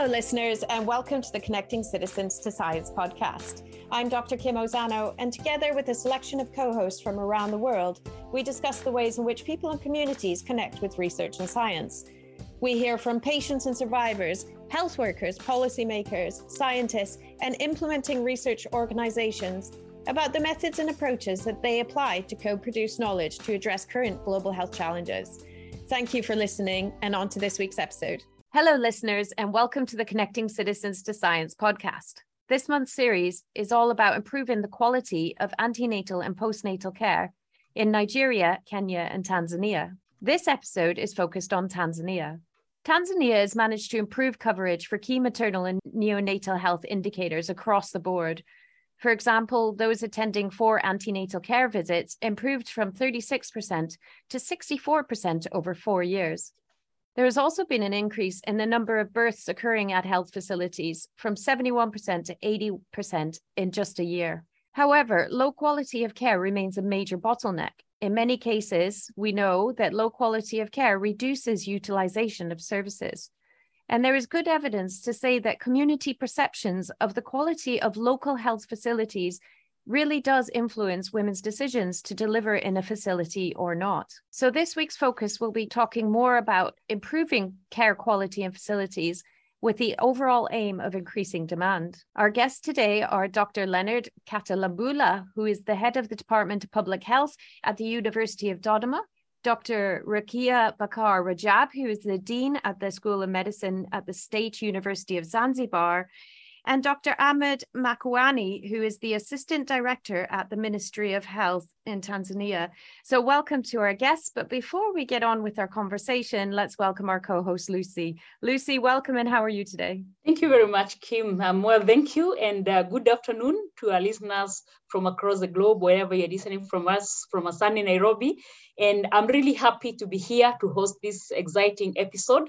Hello, listeners, and welcome to the Connecting Citizens to Science podcast. I'm Dr. Kim Ozano, and together with a selection of co hosts from around the world, we discuss the ways in which people and communities connect with research and science. We hear from patients and survivors, health workers, policymakers, scientists, and implementing research organizations about the methods and approaches that they apply to co produce knowledge to address current global health challenges. Thank you for listening, and on to this week's episode. Hello, listeners, and welcome to the Connecting Citizens to Science podcast. This month's series is all about improving the quality of antenatal and postnatal care in Nigeria, Kenya, and Tanzania. This episode is focused on Tanzania. Tanzania has managed to improve coverage for key maternal and neonatal health indicators across the board. For example, those attending four antenatal care visits improved from 36% to 64% over four years. There has also been an increase in the number of births occurring at health facilities from 71% to 80% in just a year. However, low quality of care remains a major bottleneck. In many cases, we know that low quality of care reduces utilization of services. And there is good evidence to say that community perceptions of the quality of local health facilities really does influence women's decisions to deliver in a facility or not. So, this week's focus will be talking more about improving care quality in facilities with the overall aim of increasing demand. Our guests today are Dr. Leonard Katalambula, who is the head of the Department of Public Health at the University of Dodoma. Dr. Rukia Bakar Rajab, who is the Dean at the School of Medicine at the State University of Zanzibar, and Dr. Ahmad Makuwani, who is the Assistant Director at the Ministry of Health in Tanzania. So, welcome to our guests. But before we get on with our conversation, let's welcome our co host, Lucy. Lucy, welcome, and how are you today? Thank you very much, Kim. Um, well, thank you, and uh, good afternoon to our listeners from across the globe, wherever you're listening from us, from a sunny Nairobi. And I'm really happy to be here to host this exciting episode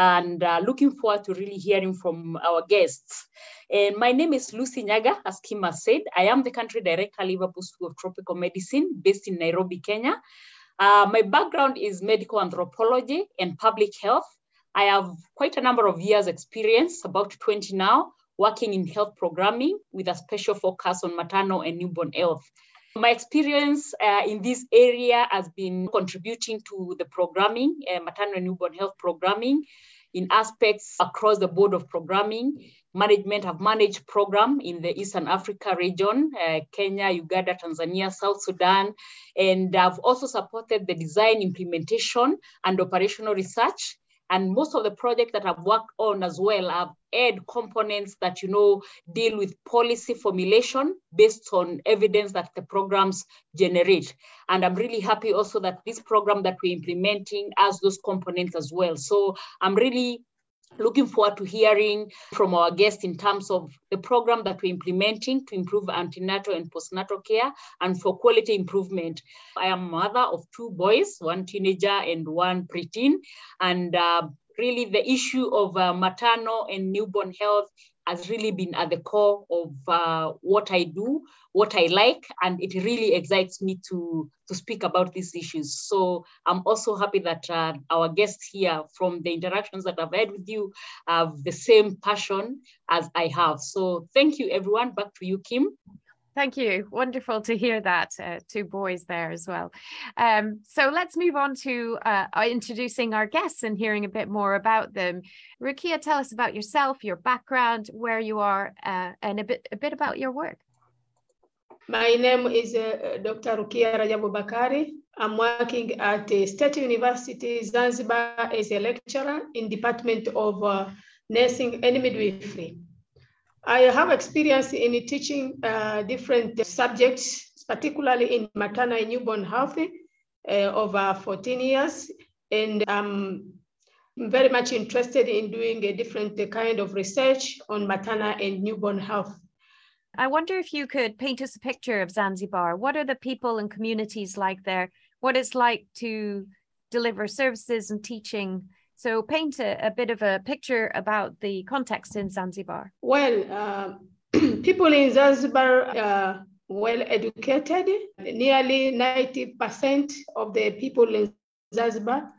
and uh, looking forward to really hearing from our guests. And my name is Lucy Nyaga, as Kim has said. I am the country director, Liverpool School of Tropical Medicine, based in Nairobi, Kenya. Uh, my background is medical anthropology and public health. I have quite a number of years experience, about 20 now, working in health programming with a special focus on maternal and newborn health. My experience uh, in this area has been contributing to the programming, uh, maternal and newborn health programming in aspects across the board of programming. Management have managed program in the Eastern Africa region, uh, Kenya, Uganda, Tanzania, South Sudan, and I've also supported the design, implementation, and operational research and most of the projects that I've worked on as well have add components that you know deal with policy formulation based on evidence that the programs generate. And I'm really happy also that this program that we're implementing has those components as well. So I'm really looking forward to hearing from our guests in terms of the program that we're implementing to improve antenatal and postnatal care and for quality improvement. I am mother of two boys, one teenager and one preteen, and uh, really the issue of uh, maternal and newborn health has really been at the core of uh, what I do, what I like, and it really excites me to, to speak about these issues. So I'm also happy that uh, our guests here from the interactions that I've had with you have the same passion as I have. So thank you, everyone. Back to you, Kim. Thank you. Wonderful to hear that. Uh, two boys there as well. Um, so let's move on to uh, uh, introducing our guests and hearing a bit more about them. Rukia, tell us about yourself, your background, where you are, uh, and a bit a bit about your work. My name is uh, Dr. Rukia Rajabu Bakari. I'm working at the State University Zanzibar as a lecturer in Department of uh, Nursing and Midwifery. I have experience in teaching uh, different subjects, particularly in maternal and newborn health, uh, over 14 years. And I'm very much interested in doing a different kind of research on maternal and newborn health. I wonder if you could paint us a picture of Zanzibar. What are the people and communities like there? What it's like to deliver services and teaching so paint a, a bit of a picture about the context in Zanzibar. Well, uh, people in Zanzibar are well educated. Nearly 90% of the people in Zanzibar,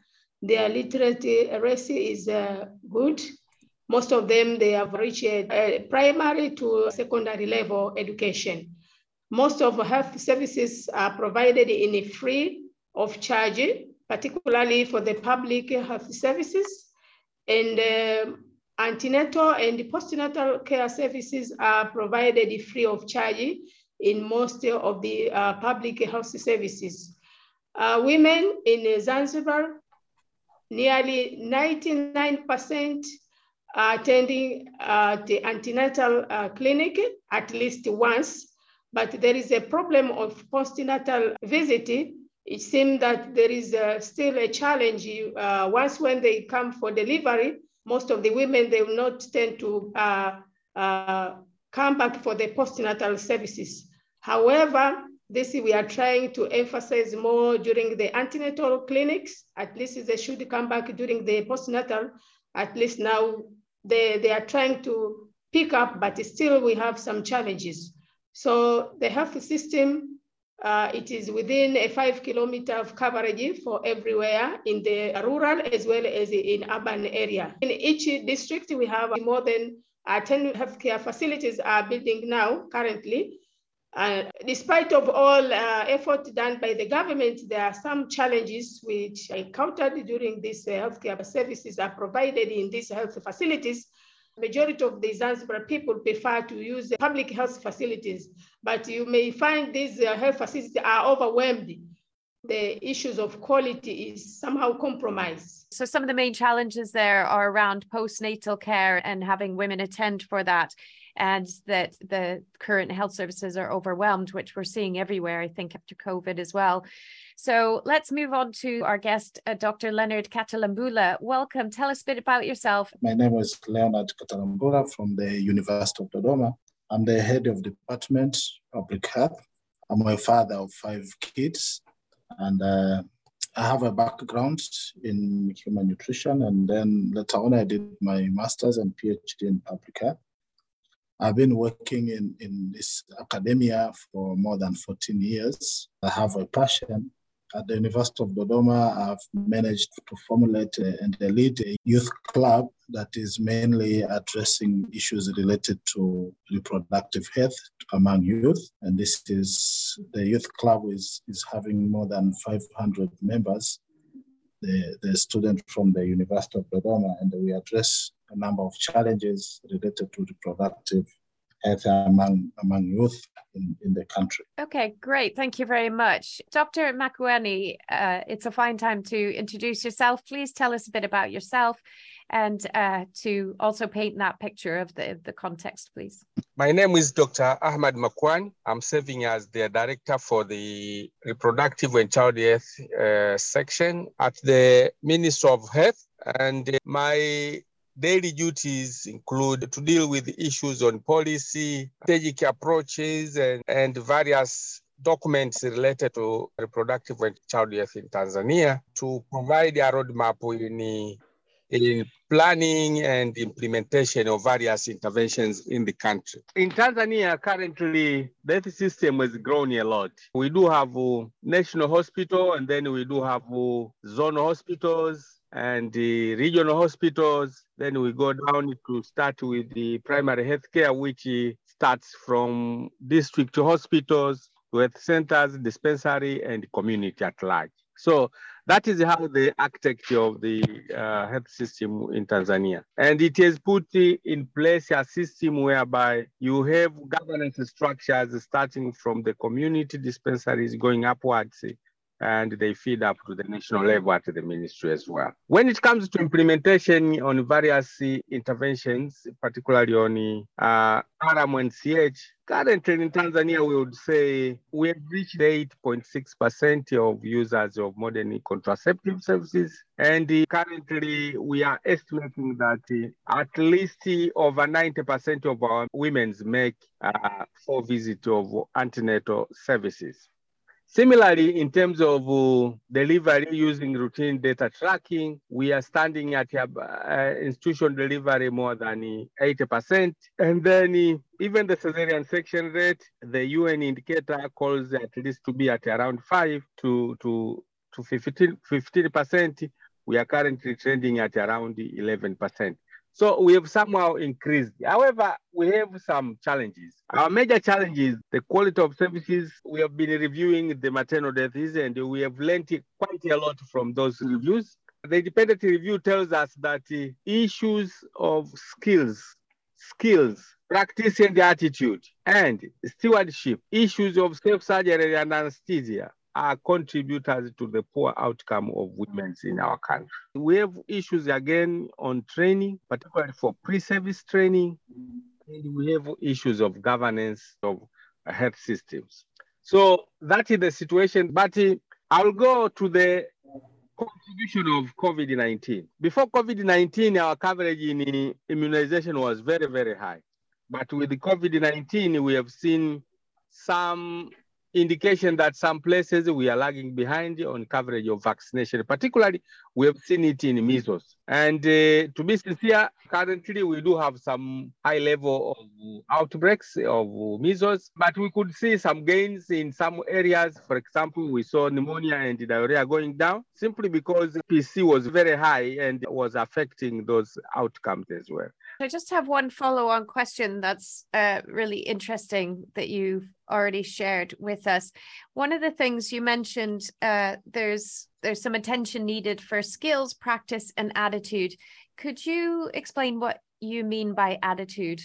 their literacy rate is uh, good. Most of them, they have reached a primary to secondary level education. Most of health services are provided in a free of charge, particularly for the public health services. And uh, antenatal and postnatal care services are provided free of charge in most of the uh, public health services. Uh, women in Zanzibar, nearly 99% are attending uh, the antenatal uh, clinic at least once, but there is a problem of postnatal visit. It seems that there is uh, still a challenge. Uh, once when they come for delivery, most of the women, they will not tend to come back for the postnatal services. However, this we are trying to emphasize more during the antenatal clinics. At least they should come back during the postnatal. At least now they, they are trying to pick up, but still we have some challenges. So the health system, uh, it is within a five kilometer of coverage for everywhere in the rural as well as in urban area. In each district, we have more than uh, 10 healthcare facilities are building now currently. Uh, despite of all uh, effort done by the government, there are some challenges which I encountered during these uh, healthcare services are provided in these health facilities. Majority of the Zanzibar people prefer to use public health facilities, but you may find these uh, health facilities are overwhelmed. The issues of quality is somehow compromised. So some of the main challenges there are around postnatal care and having women attend for that and that the current health services are overwhelmed, which we're seeing everywhere, I think, after COVID as well. So let's move on to our guest, uh, Dr. Leonard Katalambula. Welcome. Tell us a bit about yourself. My name is Leonard Katalambula from the University of Dodoma. I'm the head of department public health. I'm a father of five kids, and uh, I have a background in human nutrition. And then later on, I did my master's and PhD in public health. I've been working in, in this academia for more than 14 years. I have a passion. At the University of Dodoma, I've managed to formulate and lead a youth club that is mainly addressing issues related to reproductive health among youth. And this is the youth club is, is having more than 500 members. The, the student from the University of Dodoma, and we address a number of challenges related to reproductive health among among youth in, in the country. Okay, great. Thank you very much. Dr. Makuwani, uh, it's a fine time to introduce yourself. Please tell us a bit about yourself and uh, to also paint that picture of the, the context, please. My name is Dr. Ahmad Makuwani. I'm serving as the director for the reproductive and child health uh, section at the Ministry of Health. And my daily duties include to deal with issues on policy, strategic approaches, and, and various documents related to reproductive and child health in Tanzania to provide a roadmap in, in planning and implementation of various interventions in the country. In Tanzania, currently, the health system has grown a lot. We do have a national hospital, and then we do have uh, zonal hospitals, and the regional hospitals. Then we go down to start with the primary healthcare, which starts from district hospitals, health centers, dispensary, and community at large. So that is how the architecture of the uh, health system in Tanzania. And it has put in place a system whereby you have governance structures starting from the community dispensaries going upwards and they feed up to the national level at the ministry as well. When it comes to implementation on various interventions, particularly on uh, RMNCH, currently in Tanzania, we would say we have reached 8.6% of users of modern contraceptive services. And currently, we are estimating that at least over 90% of our women make uh, four visits of antenatal services. Similarly, in terms of uh, delivery using routine data tracking, we are standing at uh, institution delivery more than 80%. And then uh, even the cesarean section rate, the UN indicator calls at least to be at around 5 to, to, to 15, 15%. We are currently trending at around 11%. So we have somehow increased. However, we have some challenges. Our major challenge is the quality of services. We have been reviewing the maternal deaths and we have learned quite a lot from those reviews. The independent review tells us that uh, issues of skills, skills, practice and attitude, and stewardship, issues of safe surgery and anesthesia, are contributors to the poor outcome of women in our country. We have issues again on training, particularly for pre-service training, and we have issues of governance of health systems. So that is the situation, but uh, I'll go to the contribution of COVID-19. Before COVID-19, our coverage in immunization was very, very high. But with COVID-19, we have seen some indication that some places we are lagging behind on coverage of vaccination. Particularly, we have seen it in measles. And uh, to be sincere, currently we do have some high level of outbreaks of measles, but we could see some gains in some areas. For example, we saw pneumonia and diarrhea going down simply because PC was very high and was affecting those outcomes as well. I just have one follow on question that's uh, really interesting that you've already shared with us. One of the things you mentioned, uh, there's there's some attention needed for skills, practice, and attitude. Could you explain what you mean by attitude?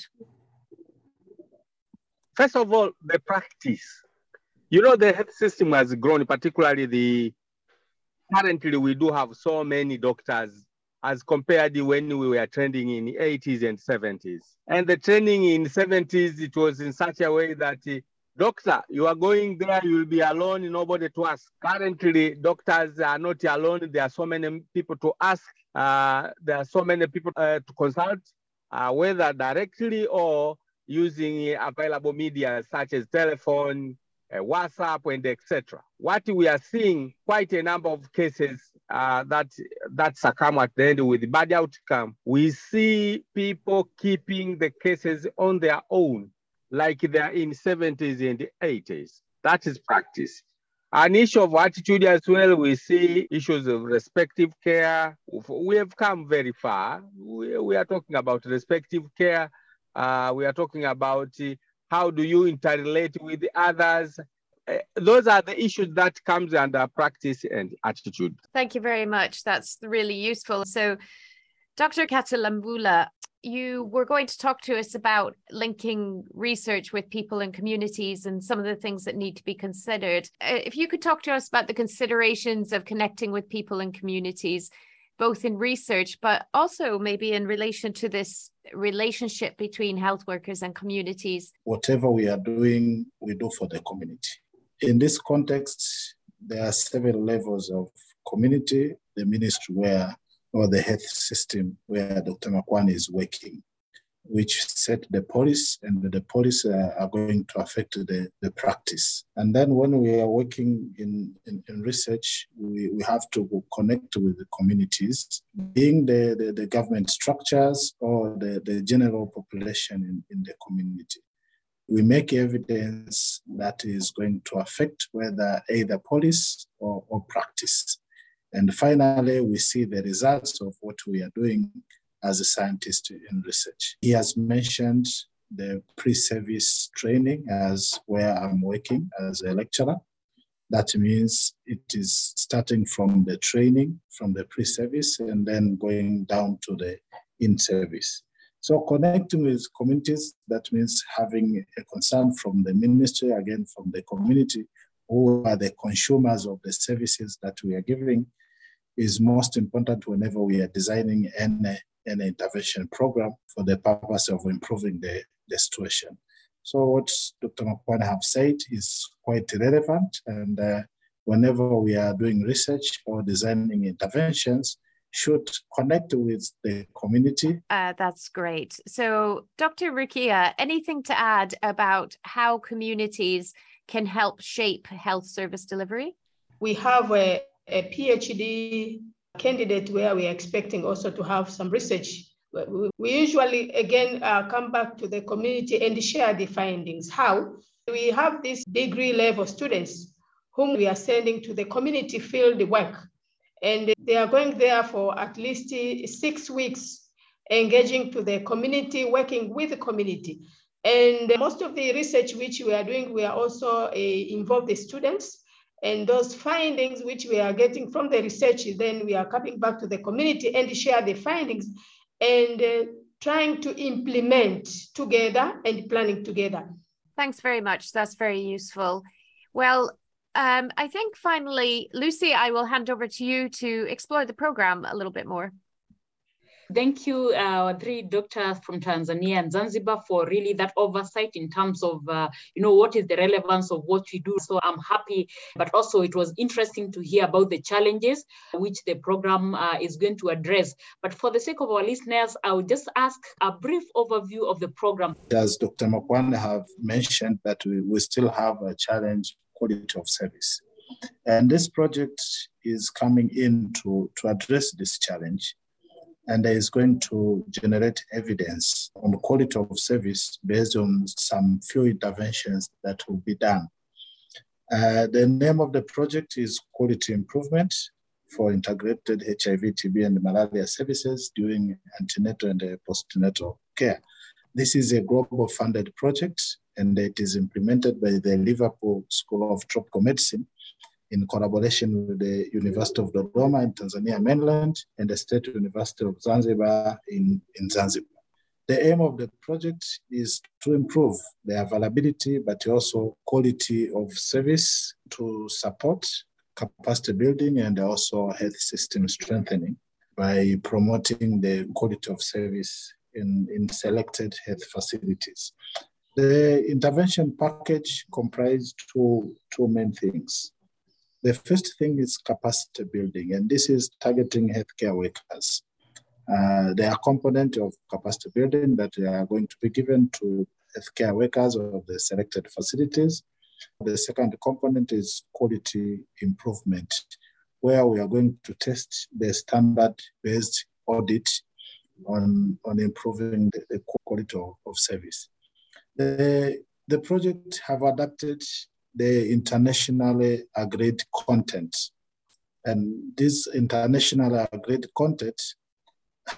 First of all, the practice. You know, the health system has grown, particularly the currently we do have so many doctors as compared when we were trending in the 80s and 70s. And the training in 70s, it was in such a way that uh, doctor, you are going there, you will be alone, nobody to ask. Currently, doctors are not alone. There are so many people to ask. Uh, there are so many people uh, to consult, uh, whether directly or using available media such as telephone, uh, WhatsApp, and etc. What we are seeing quite a number of cases uh, that that succumb at the end with bad outcome. We see people keeping the cases on their own, like they're in 70s and 80s. That is practice. An issue of attitude as well, we see issues of respective care. We have come very far. We, we are talking about respective care. Uh, we are talking about how do you interrelate with others? Uh, those are the issues that comes under practice and attitude. Thank you very much. That's really useful. So, Dr. Katalambula, you were going to talk to us about linking research with people and communities and some of the things that need to be considered. Uh, if you could talk to us about the considerations of connecting with people and communities, both in research, but also maybe in relation to this relationship between health workers and communities. Whatever we are doing, we do for the community. In this context, there are several levels of community, the ministry where, or the health system where Dr. Makuwani is working which set the policy and the policy uh, are going to affect the, the practice. And then when we are working in, in, in research, we, we have to connect with the communities, being the, the, the government structures or the, the general population in, in the community. We make evidence that is going to affect whether either policy or, or practice. And finally, we see the results of what we are doing as a scientist in research. He has mentioned the pre-service training as where I'm working as a lecturer. That means it is starting from the training, from the pre-service, and then going down to the in-service. So connecting with communities, that means having a concern from the ministry, again from the community, who are the consumers of the services that we are giving, is most important whenever we are designing any an intervention program for the purpose of improving the, the situation. So what Dr. Makuwani have said is quite relevant and uh, whenever we are doing research or designing interventions, should connect with the community. Uh, that's great. So, Dr. Rukia, anything to add about how communities can help shape health service delivery? We have a, a PhD candidate where we are expecting also to have some research. We usually, again, uh, come back to the community and share the findings. How? We have these degree level students whom we are sending to the community field work. And they are going there for at least six weeks engaging to the community, working with the community. And most of the research which we are doing, we are also uh, involve the students and those findings which we are getting from the research, then we are coming back to the community and share the findings and uh, trying to implement together and planning together. Thanks very much. That's very useful. Well, um, I think finally, Lucy, I will hand over to you to explore the program a little bit more. Thank you, our three doctors from Tanzania and Zanzibar for really that oversight in terms of, uh, you know, what is the relevance of what we do. So I'm happy, but also it was interesting to hear about the challenges which the program uh, is going to address. But for the sake of our listeners, I will just ask a brief overview of the program. As Dr. Makuwani have mentioned that we, we still have a challenge quality of service. And this project is coming in to, to address this challenge and is going to generate evidence on the quality of service based on some few interventions that will be done. Uh, the name of the project is Quality Improvement for Integrated HIV, TB, and Malaria Services during antenatal and postnatal care. This is a global funded project and it is implemented by the Liverpool School of Tropical Medicine in collaboration with the University of Dodoma in Tanzania mainland and the State University of Zanzibar in, in Zanzibar. The aim of the project is to improve the availability, but also quality of service to support capacity building and also health system strengthening by promoting the quality of service in, in selected health facilities. The intervention package comprised two, two main things. The first thing is capacity building, and this is targeting healthcare workers. Uh, there are component of capacity building that are going to be given to healthcare workers of the selected facilities. The second component is quality improvement, where we are going to test the standard-based audit on, on improving the, quality of, of service. The, the project have adapted the internationally agreed content. And this internationally agreed content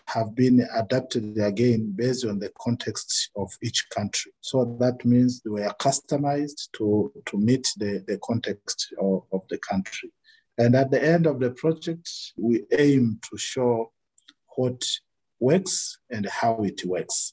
have been adapted again based on the context of each country. So that means they were customized to, to meet the, the context of, of the country. And at the end of the project, we aim to show what works and how it works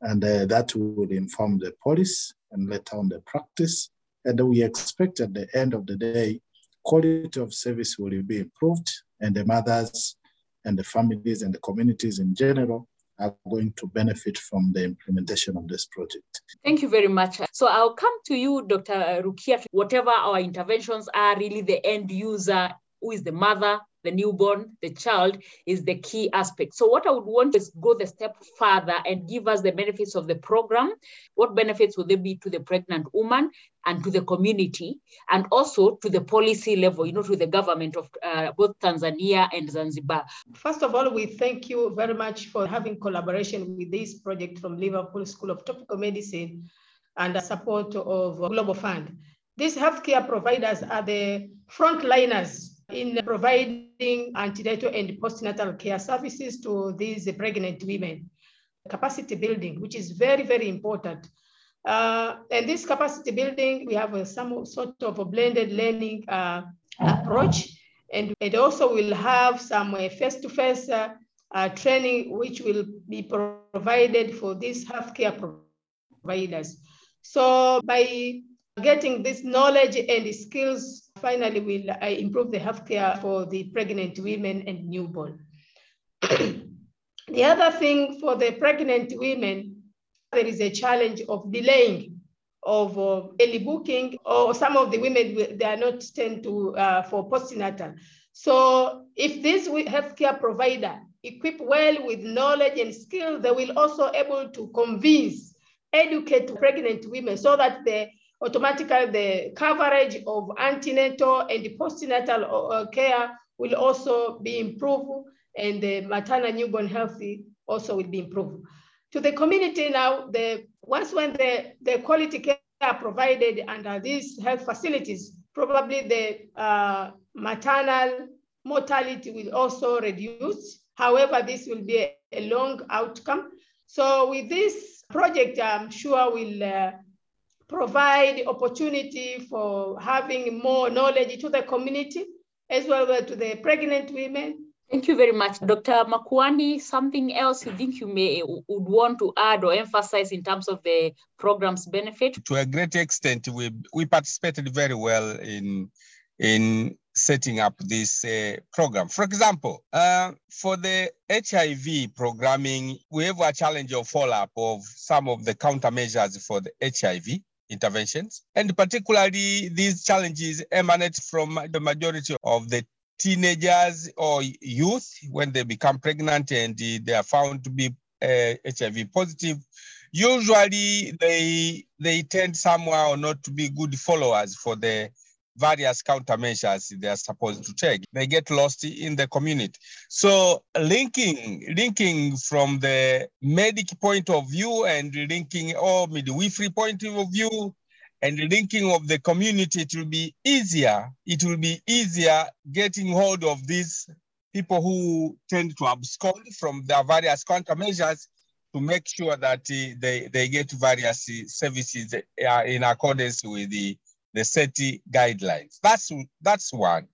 and uh, that will inform the police and later on the practice. And we expect at the end of the day, quality of service will be improved, and the mothers and the families and the communities in general are going to benefit from the implementation of this project. Thank you very much. So I'll come to you, Dr. Rukia. Whatever our interventions are, really the end user, who is the mother, the newborn, the child is the key aspect. So what I would want is go the step further and give us the benefits of the program. What benefits will they be to the pregnant woman and to the community and also to the policy level, you know, to the government of uh, both Tanzania and Zanzibar? First of all, we thank you very much for having collaboration with this project from Liverpool School of Tropical Medicine and the support of Global Fund. These healthcare providers are the frontliners in providing antenatal and postnatal care services to these pregnant women. Capacity building, which is very, very important. Uh, and this capacity building, we have a, some sort of a blended learning uh, approach. And it also will have some uh, face-to-face uh, uh, training, which will be provided for these healthcare providers. So by getting this knowledge and skills finally will improve the healthcare for the pregnant women and newborn. the other thing for the pregnant women, there is a challenge of delaying of uh, early booking, or some of the women, they are not tend to uh, for postnatal. So if this healthcare provider equipped well with knowledge and skill, they will also able to convince, educate pregnant women so that they automatically the coverage of antenatal and postnatal uh, care will also be improved and the maternal newborn health also will be improved. To the community now, the once when the, the quality care are provided under these health facilities, probably the uh, maternal mortality will also reduce. However, this will be a long outcome. So with this project, I'm sure we'll uh, provide opportunity for having more knowledge to the community as well as to the pregnant women. Thank you very much. Dr. Makuwani, something else you think you may would want to add or emphasize in terms of the program's benefit? To a great extent, we, we participated very well in, in setting up this uh, program. For example, uh, for the HIV programming, we have a challenge of follow-up of some of the countermeasures for the HIV interventions. And particularly these challenges emanate from the majority of the teenagers or youth when they become pregnant and they are found to be uh, HIV positive. Usually they, they tend somehow or not to be good followers for the various countermeasures they are supposed to take. They get lost in the community. So linking, linking from the medic point of view and linking or midwifery point of view and linking of the community, it will be easier. It will be easier getting hold of these people who tend to abscond from their various countermeasures to make sure that uh, they, they get various uh, services uh, in accordance with the the SETI guidelines. That's, that's one.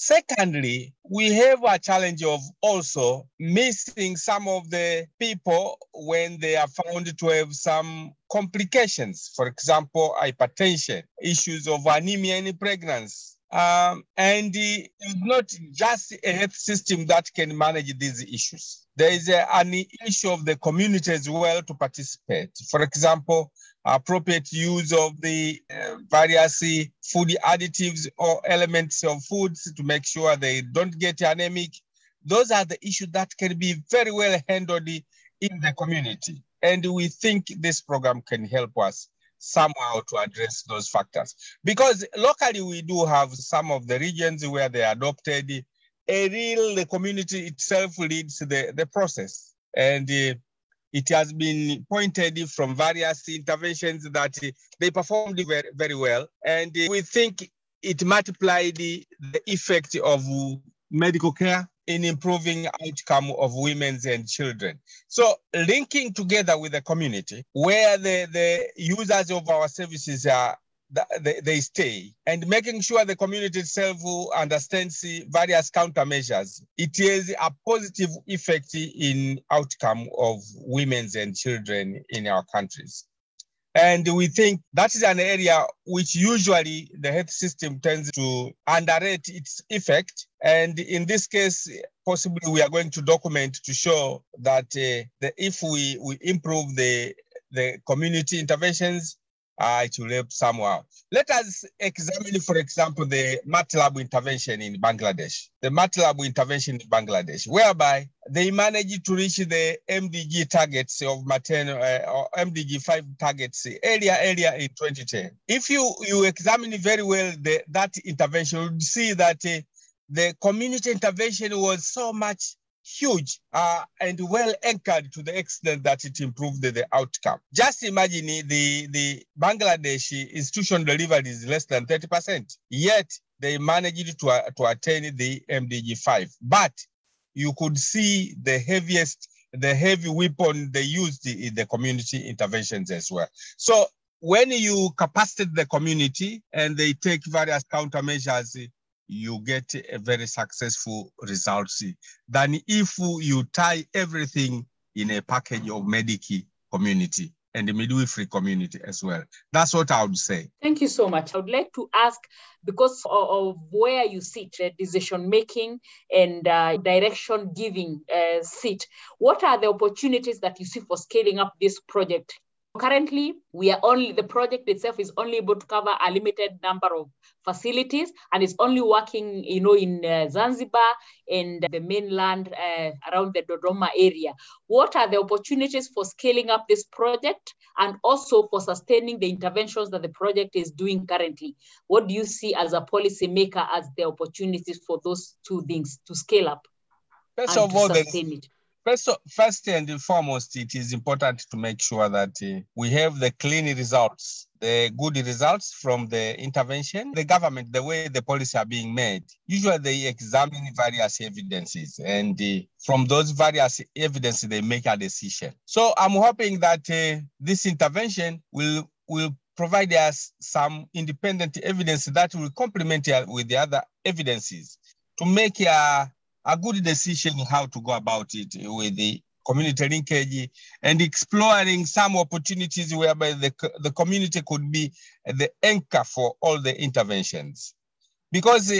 Secondly, we have a challenge of also missing some of the people when they are found to have some complications. For example, hypertension, issues of anemia in pregnancy. Um, and it's not just a health system that can manage these issues. There is a, an issue of the community as well to participate. For example, appropriate use of the uh, various food additives or elements of foods to make sure they don't get anemic. Those are the issues that can be very well handled in the community. And we think this program can help us somehow to address those factors. Because locally we do have some of the regions where they adopted a real, the community itself leads the, the process. And uh, it has been pointed from various interventions that uh, they performed very, very well. And uh, we think it multiplied the, effect of medical care in improving outcome of women and children. So linking together with the community where the, the users of our services are they, they stay and making sure the community itself understands various countermeasures. It is a positive effect in outcome of women and children in our countries. And we think that is an area which usually the health system tends to underrate its effect. And in this case, possibly we are going to document to show that uh, the, if we, we improve the, the community interventions, uh, it will help somehow. Let us examine, for example, the Matlab intervention in Bangladesh. The Matlab intervention in Bangladesh, whereby they managed to reach the MDG targets of maternal, uh, or MDG 5 targets earlier, earlier in 2010. If you, you examine very well the, that intervention, you see that uh, the community intervention was so much huge uh, and well anchored to the extent that it improved the, the, outcome. Just imagine the, the Bangladesh institution delivery is less than 30%, yet they managed to, uh, to attain the MDG5. But you could see the heaviest, the heavy weapon they used in the community interventions as well. So when you capacitate the community and they take various countermeasures, you get a very successful result than if you tie everything in a package of medical community and the midwifery community as well. That's what I would say. Thank you so much. I would like to ask, because of, of where you sit, uh, decision making and uh, direction giving uh, sit, what are the opportunities that you see for scaling up this project Currently, we are only, the project itself is only able to cover a limited number of facilities and it's only working, you know, in uh, Zanzibar and the mainland uh, around the Dodoma area. What are the opportunities for scaling up this project and also for sustaining the interventions that the project is doing currently? What do you see as a policymaker as the opportunities for those two things to scale up? First of all, the, First, first and foremost, it is important to make sure that uh, we have the clean results, the good results from the intervention. The government, the way the policies are being made, usually they examine various evidences, and uh, from those various evidences, they make a decision. So I'm hoping that uh, this intervention will will provide us some independent evidence that will complement with the other evidences to make a a good decision how to go about it with the community linkage and exploring some opportunities whereby the, the community could be the anchor for all the interventions. Because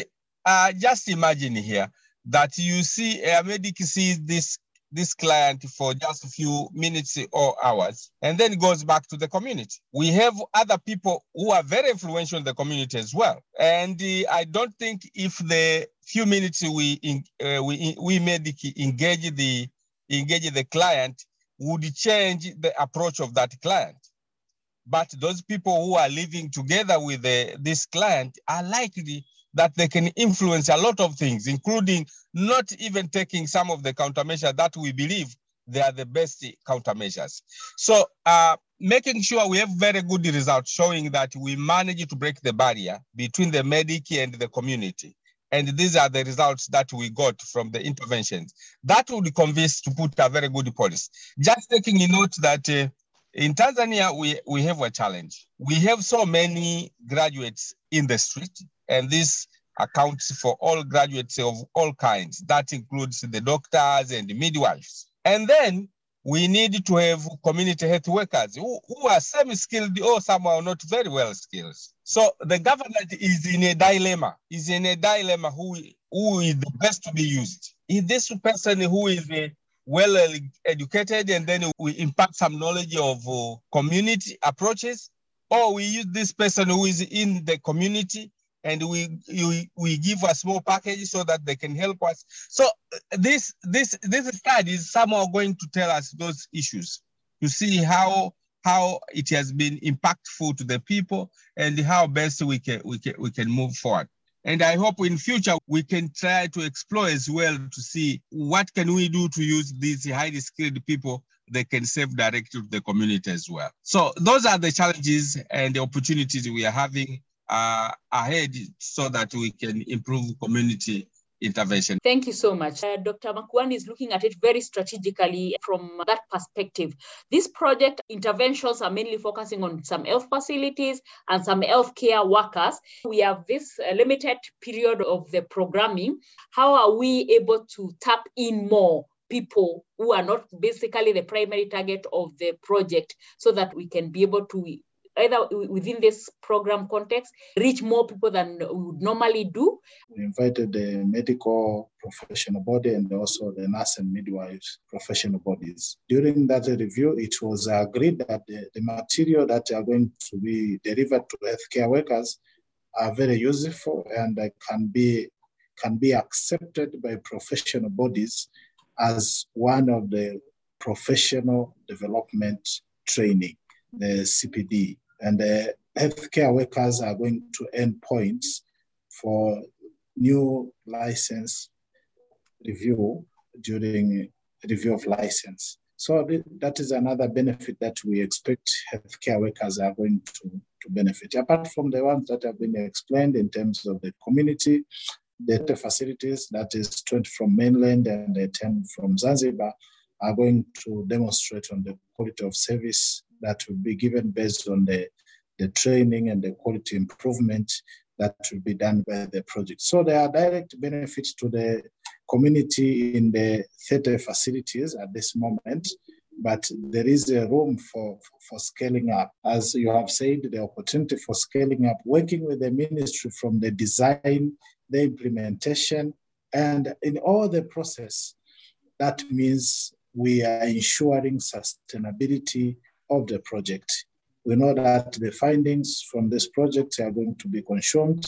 uh, just imagine here that you see a medic sees this this client for just a few minutes or hours and then goes back to the community. We have other people who are very influential in the community as well. And uh, I don't think if the few minutes we uh, we we medic engage the engage the client would change the approach of that client. But those people who are living together with the, this client are likely that they can influence a lot of things, including not even taking some of the countermeasures that we believe they are the best countermeasures. So uh, making sure we have very good results showing that we manage to break the barrier between the medic and the community. And these are the results that we got from the interventions. That would convince to put a very good policy. Just taking a note that uh, in Tanzania, we, we have a challenge. We have so many graduates in the street, and this accounts for all graduates of all kinds. That includes the doctors and the midwives. And then we need to have community health workers who, who are semi-skilled or some are not very well skilled. So the government is in a dilemma, is in a dilemma who, who is the best to be used. Is this person who is uh, well educated and then we impact some knowledge of uh, community approaches, or we use this person who is in the community and we, we we give a small package so that they can help us. So this this this study is somehow going to tell us those issues to see how how it has been impactful to the people and how best we can we can we can move forward. And I hope in future we can try to explore as well to see what can we do to use these highly skilled people they can serve directly to the community as well. So those are the challenges and the opportunities we are having uh, ahead so that we can improve community intervention. Thank you so much. Uh, Dr. Makuwani is looking at it very strategically from that perspective. This project interventions are mainly focusing on some health facilities and some healthcare workers. We have this uh, limited period of the programming. How are we able to tap in more people who are not basically the primary target of the project so that we can be able to either within this program context, reach more people than we would normally do. We invited the medical professional body and also the nurse and midwives professional bodies. During that review, it was agreed that the, the material that are going to be delivered to healthcare workers are very useful and can be can be accepted by professional bodies as one of the professional development training, the CPD and the healthcare workers are going to earn points for new license review during review of license. So that is another benefit that we expect healthcare workers are going to, to benefit. Apart from the ones that have been explained in terms of the community, data facilities, that is 20 from mainland and 10 from Zanzibar, are going to demonstrate on the quality of service that will be given based on the, the training and the quality improvement that will be done by the project. So there are direct benefits to the community in the theater facilities at this moment, but there is a room for, for scaling up. As you have said, the opportunity for scaling up, working with the ministry from the design, the implementation, and in all the process, that means we are ensuring sustainability of the project. We know that the findings from this project are going to be consumed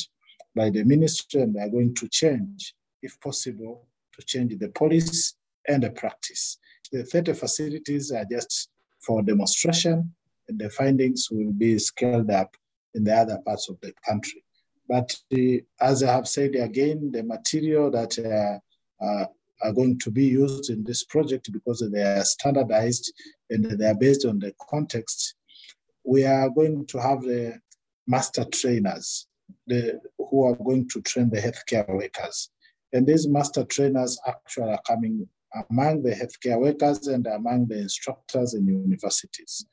by the ministry and they are going to change, if possible, to change the policy and the practice. The 30 facilities are just for demonstration and the findings will be scaled up in the other parts of the country. But uh, as I have said again, the material that uh, uh, are going to be used in this project because they are standardized and they are based on the context. We are going to have the master trainers the, who are going to train the healthcare workers. And these master trainers actually are coming among the healthcare workers and among the instructors in universities.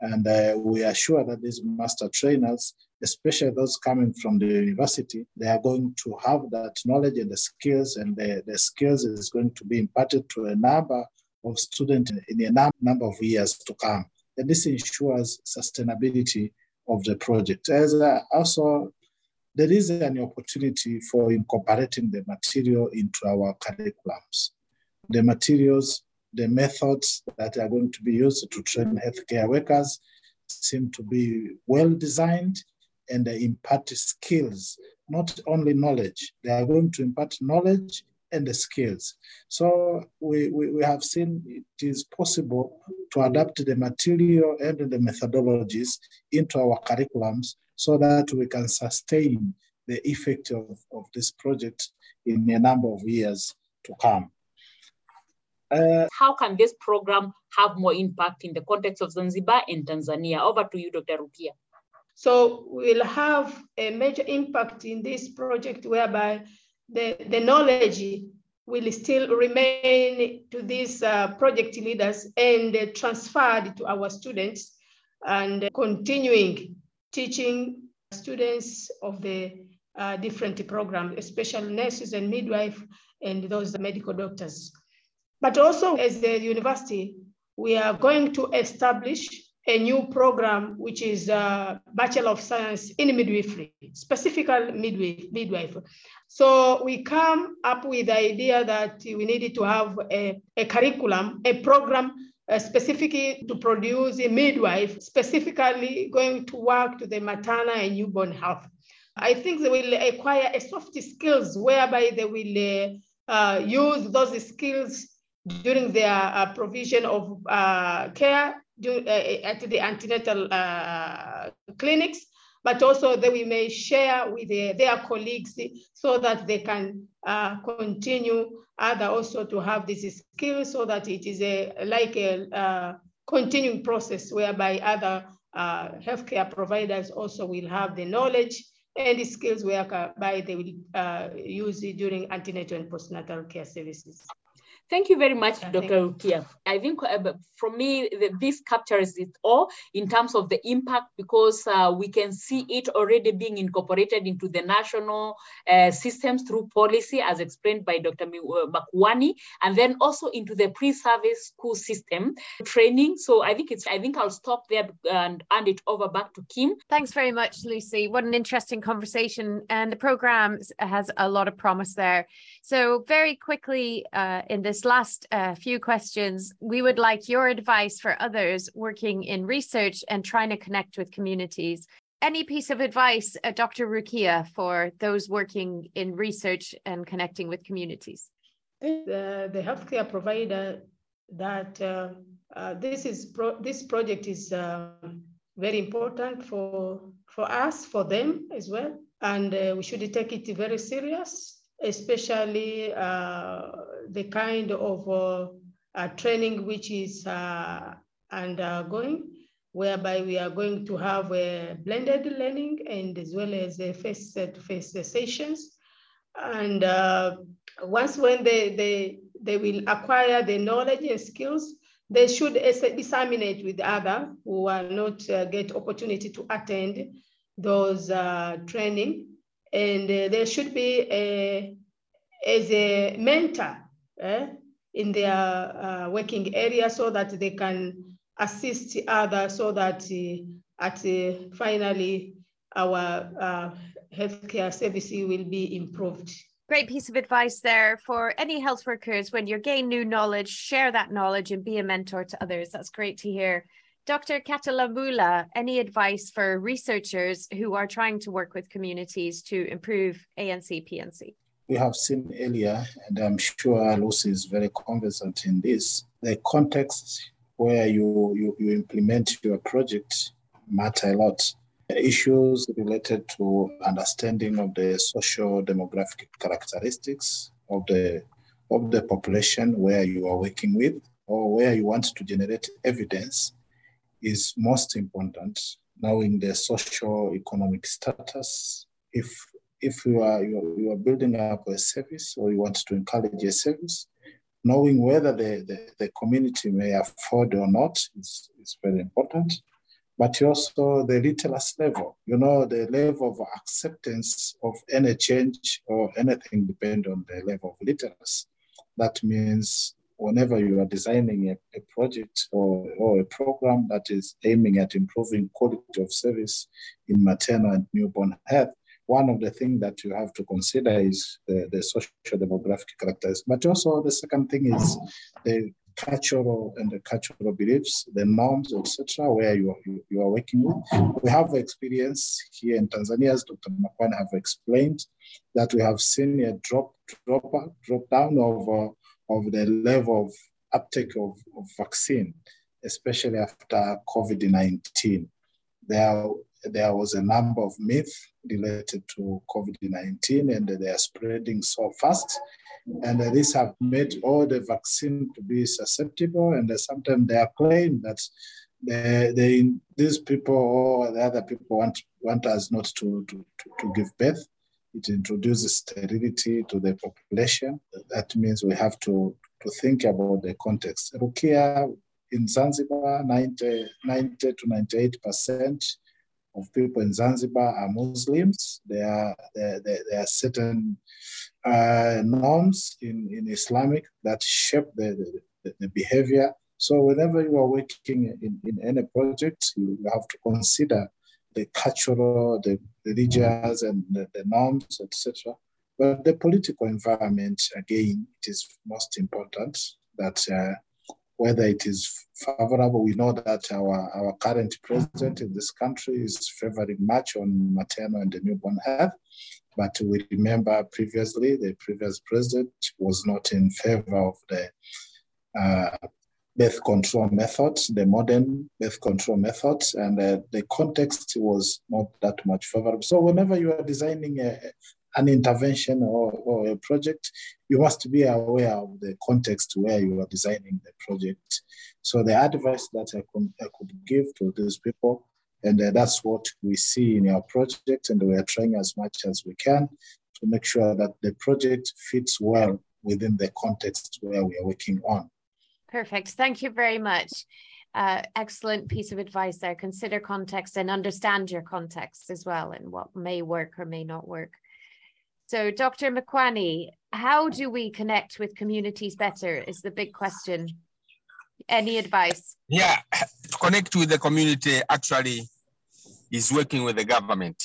And uh, we are sure that these master trainers, especially those coming from the university, they are going to have that knowledge and the skills, and the, the skills is going to be imparted to a number of students in a number of years to come. And this ensures sustainability of the project. As also, there is an opportunity for incorporating the material into our curriculums. The materials the methods that are going to be used to train healthcare workers seem to be well designed and they impart skills, not only knowledge. They are going to impart knowledge and the skills. So we, we, we have seen it is possible to adapt the material and the methodologies into our curriculums so that we can sustain the effect of, of this project in a number of years to come. Uh, How can this program have more impact in the context of Zanzibar and Tanzania? Over to you, Dr. Rukia. So we'll have a major impact in this project whereby the, the knowledge will still remain to these uh, project leaders and uh, transferred to our students and continuing teaching students of the uh, different programs, especially nurses and midwife and those medical doctors. But also as the university, we are going to establish a new program, which is a Bachelor of Science in Midwifery, specifically midwife, midwife. So we come up with the idea that we needed to have a, a curriculum, a program uh, specifically to produce a midwife, specifically going to work to the maternal and newborn health. I think they will acquire a soft skills whereby they will uh, uh, use those skills during their uh, provision of uh, care do, uh, at the antenatal uh, clinics, but also that we may share with their, their colleagues so that they can uh, continue other also to have these skills so that it is a like a uh, continuing process whereby other healthcare providers also will have the knowledge and the skills whereby they will use it during antenatal and postnatal care services. Thank you very much, Dr. Rukia. I think uh, for me, the, this captures it all in terms of the impact because uh, we can see it already being incorporated into the national uh, systems through policy, as explained by Dr. Uh, Makuwani, and then also into the pre-service school system training. So I think it's. I think I'll stop there and hand it over back to Kim. Thanks very much, Lucy. What an interesting conversation, and the program has a lot of promise there. So very quickly uh, in this last uh, few questions, we would like your advice for others working in research and trying to connect with communities. Any piece of advice, uh, Dr. Rukia, for those working in research and connecting with communities? The, the healthcare provider that uh, uh, this is pro this project is uh, very important for for us, for them as well, and uh, we should take it very serious especially uh, the kind of uh, uh, training which is undergoing, whereby we are going to have a blended learning and as well as face-to-face sessions. And once when they, they, they will acquire the knowledge and skills, they should disseminate with other who are not uh, get opportunity to attend those uh, training and uh, there should be a as a mentor eh, in their uh, working area so that they can assist others so that uh, at uh, finally our uh, healthcare service will be improved. Great piece of advice there for any health workers when you gain new knowledge, share that knowledge and be a mentor to others. That's great to hear. Dr. Katalambula, any advice for researchers who are trying to work with communities to improve ANC PNC? We have seen earlier, and I'm sure Lucy is very conversant in this, the context where you, you, you implement your project matter a lot. Issues related to understanding of the social demographic characteristics of the of the population where you are working with or where you want to generate evidence is most important, knowing the social economic status. If if you are you are, you are building up a service or you want to encourage a service, knowing whether the, the, the community may afford or not is, is very important. But also the literacy level, you know, the level of acceptance of any change or anything depend on the level of literacy. That means whenever you are designing a, a project or, or a program that is aiming at improving quality of service in maternal and newborn health, one of the things that you have to consider is the, the social demographic characteristics. But also the second thing is the cultural and the cultural beliefs, the norms, etc., where you are, you, you, are working with. We have experience here in Tanzania, as Dr. Makuwani have explained, that we have seen a drop, drop, drop down of, uh, of the level of uptake of, of vaccine, especially after COVID-19. There, there was a number of myths related to COVID-19 and they are spreading so fast. And this have made all the vaccine to be susceptible. And sometimes they are claiming that they, they, these people or the other people want, want us not to, to, to, to give birth. It introduces sterility to the population. That means we have to, to think about the context. Rukia in Zanzibar, 90, 90 to 98 percent of people in Zanzibar are Muslims. There are, there, there are certain uh, norms in, in Islamic that shape the, the, the, behavior. So whenever you are working in, in any project, you have to consider the cultural, the religious, and the, the norms, etc. But the political environment, again, it is most important that uh, whether it is favorable. We know that our, our current president in this country is favoring much on maternal and the newborn health. But we remember previously, the previous president was not in favor of the uh, birth control methods, the modern birth control methods, and uh, the context was not that much favorable. So whenever you are designing a, an intervention or, or a project, you must be aware of the context where you are designing the project. So the advice that I could, I could give to these people, and uh, that's what we see in our project, and we are trying as much as we can to make sure that the project fits well within the context where we are working on. Perfect. Thank you very much. Uh, excellent piece of advice there. Consider context and understand your context as well and what may work or may not work. So, Dr. Makuwani, how do we connect with communities better? Is the big question. Any advice? Yeah, to connect with the community actually is working with the government.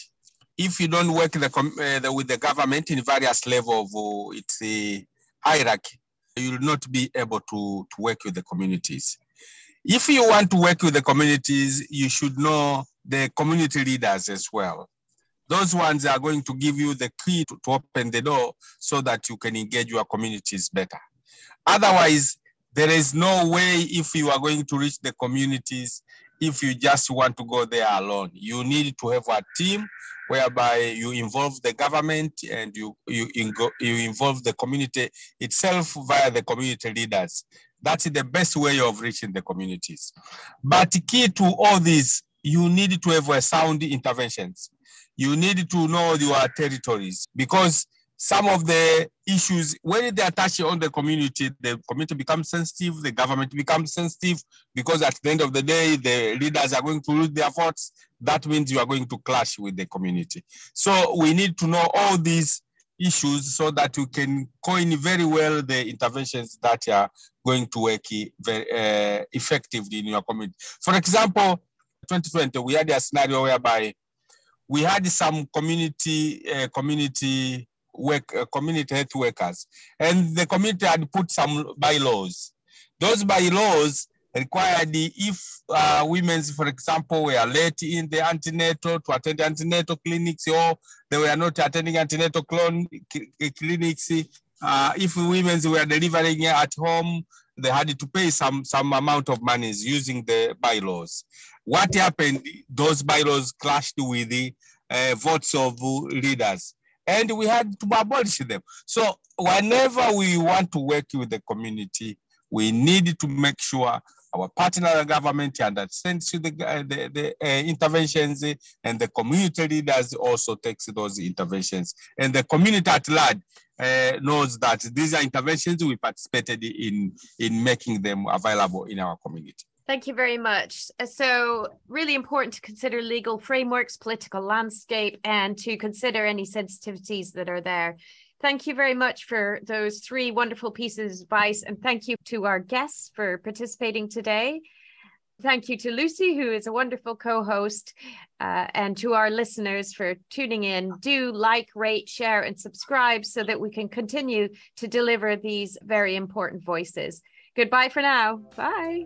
If you don't work the, uh, the, with the government in various level of uh, its hierarchy, you will not be able to, to work with the communities. If you want to work with the communities, you should know the community leaders as well. Those ones are going to give you the key to, to open the door so that you can engage your communities better. Otherwise, there is no way if you are going to reach the communities if you just want to go there alone. You need to have a team whereby you involve the government and you, you, you involve the community itself via the community leaders. That's the best way of reaching the communities. But key to all this, you need to have a sound interventions you need to know your territories because some of the issues, when they attach on the community, the community becomes sensitive, the government becomes sensitive, because at the end of the day, the leaders are going to lose their votes. That means you are going to clash with the community. So we need to know all these issues so that we can coin very well the interventions that are going to work very uh, effectively in your community. For example, 2020, we had a scenario whereby we had some community uh, community work uh, community health workers, and the community had put some bylaws. Those bylaws required if uh, women, for example, were late in the antenatal to attend antenatal clinics or they were not attending antenatal clinics, uh, if women were delivering at home, they had to pay some, some amount of money using the bylaws. What happened? Those bylaws clashed with the uh, votes of leaders. And we had to abolish them. So whenever we want to work with the community, we need to make sure our partner government understands the, the, the uh, interventions and the community leaders also takes those interventions and the community at large uh, knows that these are interventions we participated in in making them available in our community. Thank you very much. Uh, so, really important to consider legal frameworks, political landscape, and to consider any sensitivities that are there. Thank you very much for those three wonderful pieces of advice. And thank you to our guests for participating today. Thank you to Lucy, who is a wonderful co host, uh, and to our listeners for tuning in. Do like, rate, share, and subscribe so that we can continue to deliver these very important voices. Goodbye for now. Bye.